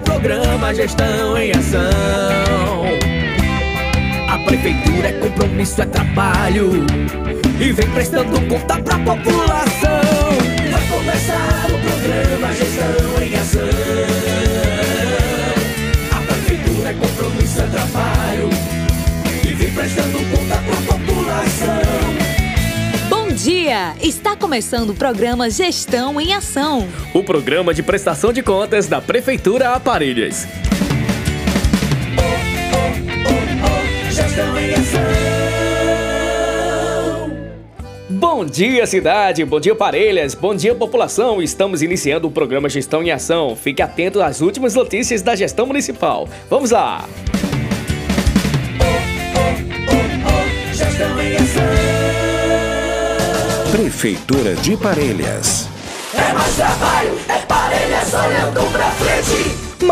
programa Gestão em Ação. A prefeitura é compromisso, é trabalho. E vem prestando conta pra população. Vai começar o programa começando o programa Gestão em Ação. O programa de prestação de contas da Prefeitura Aparelhas. Bom dia, cidade! Bom dia, Parelhas! Bom dia, população! Estamos iniciando o programa Gestão em Ação. Fique atento às últimas notícias da gestão municipal. Vamos lá! Gestão Prefeitura de Parelhas. É mais trabalho, é parelhas olhando pra frente.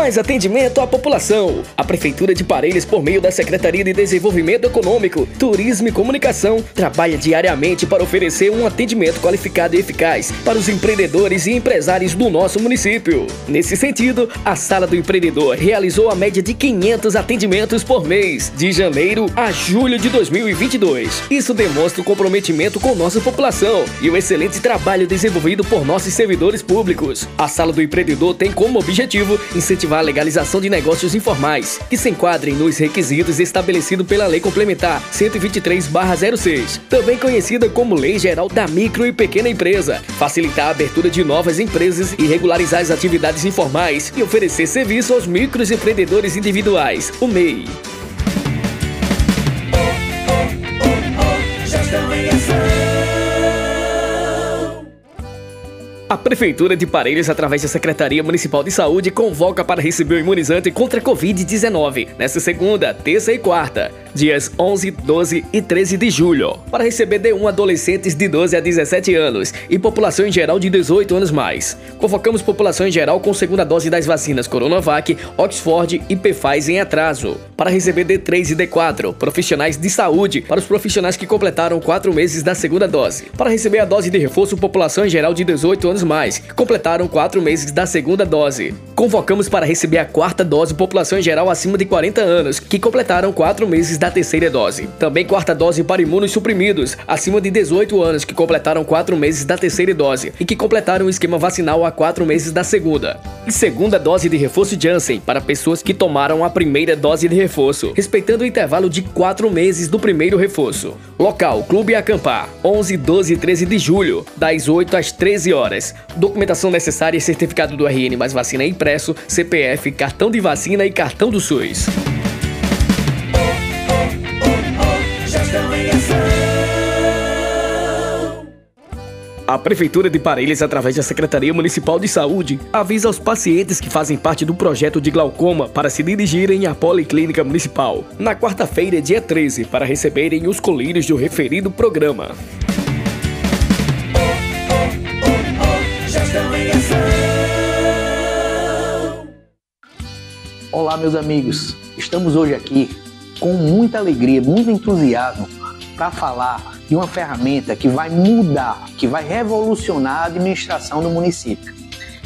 Mais atendimento à população. A Prefeitura de Parelhas, por meio da Secretaria de Desenvolvimento Econômico, Turismo e Comunicação, trabalha diariamente para oferecer um atendimento qualificado e eficaz para os empreendedores e empresários do nosso município. Nesse sentido, a Sala do Empreendedor realizou a média de 500 atendimentos por mês, de janeiro a julho de 2022. Isso demonstra o comprometimento com nossa população e o excelente trabalho desenvolvido por nossos servidores públicos. A Sala do Empreendedor tem como objetivo incentivar a legalização de negócios informais, que se enquadrem nos requisitos estabelecidos pela Lei Complementar 123/06, também conhecida como Lei Geral da Micro e Pequena Empresa, facilitar a abertura de novas empresas e regularizar as atividades informais e oferecer serviço aos micros empreendedores individuais, o MEI. Gestão em Ação. A Prefeitura de Parelhas, através da Secretaria Municipal de Saúde, convoca para receber o imunizante contra a Covid-19 nesta segunda, terça e quarta, dias 11, 12 e 13 de julho, para receber D1 adolescentes de 12 a 17 anos e população em geral de 18 anos mais. Convocamos população em geral com segunda dose das vacinas Coronavac, Oxford e Pfizer em atraso, para receber D3 e D4, profissionais de saúde, para os profissionais que completaram 4 meses da segunda dose, para receber a dose de reforço população em geral de 18 anos mais, que completaram 4 meses da segunda dose. Convocamos para receber a quarta dose população em geral acima de 40 anos, que completaram 4 meses da terceira dose. Também quarta dose para imunos suprimidos, acima de 18 anos, que completaram 4 meses da terceira dose e que completaram o esquema vacinal há 4 meses da segunda. E segunda dose de reforço Janssen para pessoas que tomaram a primeira dose de reforço, respeitando o intervalo de 4 meses do primeiro reforço. Local: Clube Acampar, 11, 12 e 13 de julho, das 8 às 13 horas. Documentação necessária: certificado do RN mais vacina impresso, CPF, cartão de vacina e cartão do SUS. A Prefeitura de Parelhas, através da Secretaria Municipal de Saúde, avisa aos pacientes que fazem parte do projeto de glaucoma para se dirigirem à Policlínica Municipal na quarta-feira, dia 13, para receberem os colírios do referido programa. Olá, meus amigos. Estamos hoje aqui com muita alegria, muito entusiasmo para falar de uma ferramenta que vai mudar, que vai revolucionar a administração do município,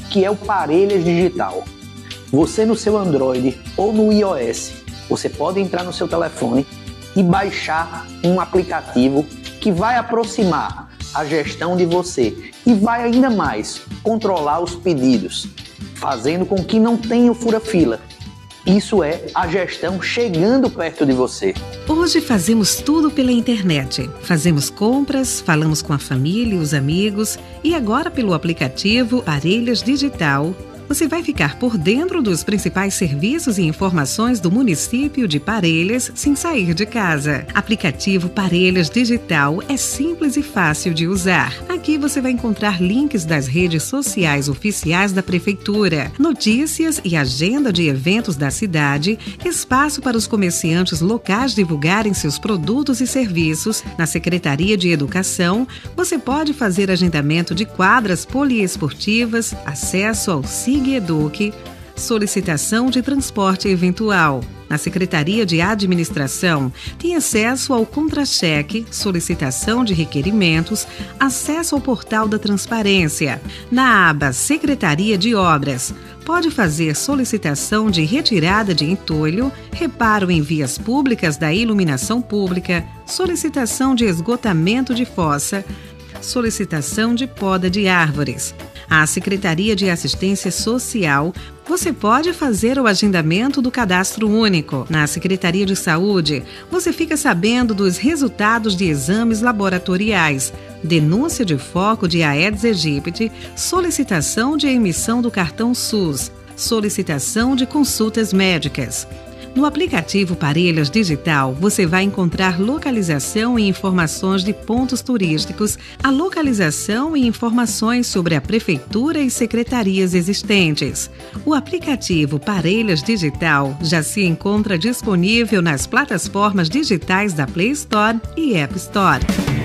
que é o Parelhas Digital. Você no seu Android ou no iOS, você pode entrar no seu telefone e baixar um aplicativo que vai aproximar a gestão de você e vai ainda mais controlar os pedidos, fazendo com que não tenha o fura-fila. Isso é a gestão chegando perto de você. Hoje fazemos tudo pela internet. Fazemos compras, falamos com a família e os amigos e agora pelo aplicativo Parelhas Digital. Você vai ficar por dentro dos principais serviços e informações do município de Parelhas sem sair de casa. Aplicativo Parelhas Digital é simples e fácil de usar. Aqui você vai encontrar links das redes sociais oficiais da prefeitura, notícias e agenda de eventos da cidade, espaço para os comerciantes locais divulgarem seus produtos e serviços. Na Secretaria de Educação, você pode fazer agendamento de quadras poliesportivas, acesso ao Eduque, solicitação de transporte eventual. Na Secretaria de Administração, tem acesso ao contra-cheque, solicitação de requerimentos, acesso ao portal da transparência. Na aba Secretaria de Obras, pode fazer solicitação de retirada de entulho, reparo em vias públicas da iluminação pública, solicitação de esgotamento de fossa, solicitação de poda de árvores. A Secretaria de Assistência Social, você pode fazer o agendamento do cadastro único. Na Secretaria de Saúde, você fica sabendo dos resultados de exames laboratoriais, denúncia de foco de Aedes aegypti, solicitação de emissão do cartão SUS, solicitação de consultas médicas. No aplicativo Parelhas Digital, você vai encontrar localização e informações de pontos turísticos, a localização e informações sobre a prefeitura e secretarias existentes. O aplicativo Parelhas Digital já se encontra disponível nas plataformas digitais da Play Store e App Store.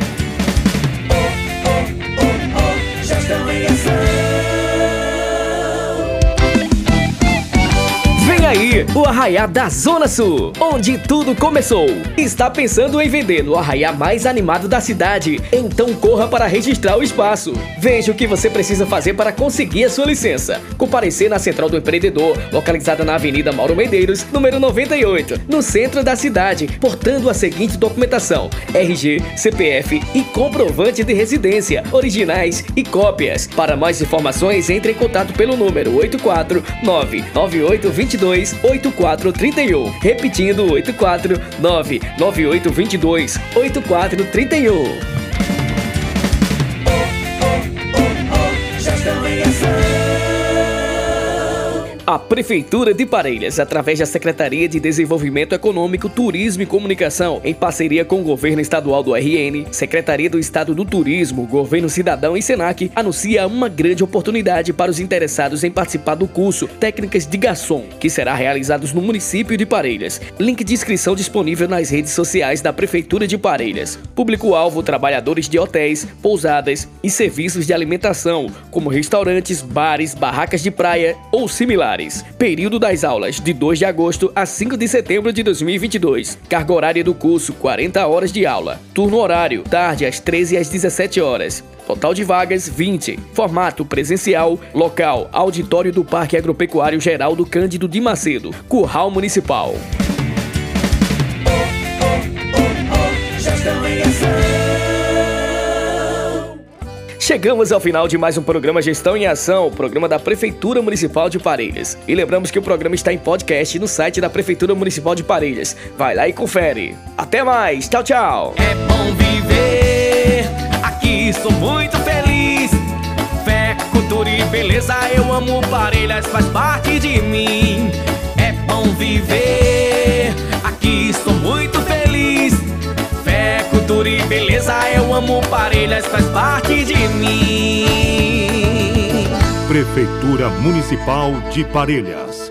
O Arraiá da Zona Sul, onde tudo começou. Está pensando em vender no Arraiá mais animado da cidade? Então corra para registrar o espaço. Veja o que você precisa fazer para conseguir a sua licença. Comparecer na Central do Empreendedor, localizada na Avenida Mauro Medeiros, número 98, no centro da cidade, portando a seguinte documentação: RG, CPF e comprovante de residência, originais e cópias. Para mais informações, entre em contato pelo número 849 9822 8431. Repetindo 849 9822 8431. A Prefeitura de Parelhas, através da Secretaria de Desenvolvimento Econômico, Turismo e Comunicação, em parceria com o Governo Estadual do RN, Secretaria do Estado do Turismo, Governo Cidadão e Senac, anuncia uma grande oportunidade para os interessados em participar do curso Técnicas de Garçom, que será realizado no município de Parelhas. Link de inscrição disponível nas redes sociais da Prefeitura de Parelhas. Público-alvo: trabalhadores de hotéis, pousadas e serviços de alimentação, como restaurantes, bares, barracas de praia ou similares. Período das aulas, de 2 de agosto a 5 de setembro de 2022. Carga horária do curso, 40 horas de aula. Turno horário, tarde às 13 às 17 horas. Total de vagas 20. Formato presencial. Local: Auditório do Parque Agropecuário Geral do Cândido de Macedo. Curral Municipal. Chegamos ao final de mais um programa Gestão em Ação, programa da Prefeitura Municipal de Parelhas. E lembramos que o programa está em podcast no site da Prefeitura Municipal de Parelhas. Vai lá e confere. Até mais, tchau, tchau. É bom viver, aqui sou muito feliz. Fé, cultura e beleza, eu amo Parelhas, faz parte de mim. É bom viver, Parelhas, faz parte de mim. Prefeitura Municipal de Parelhas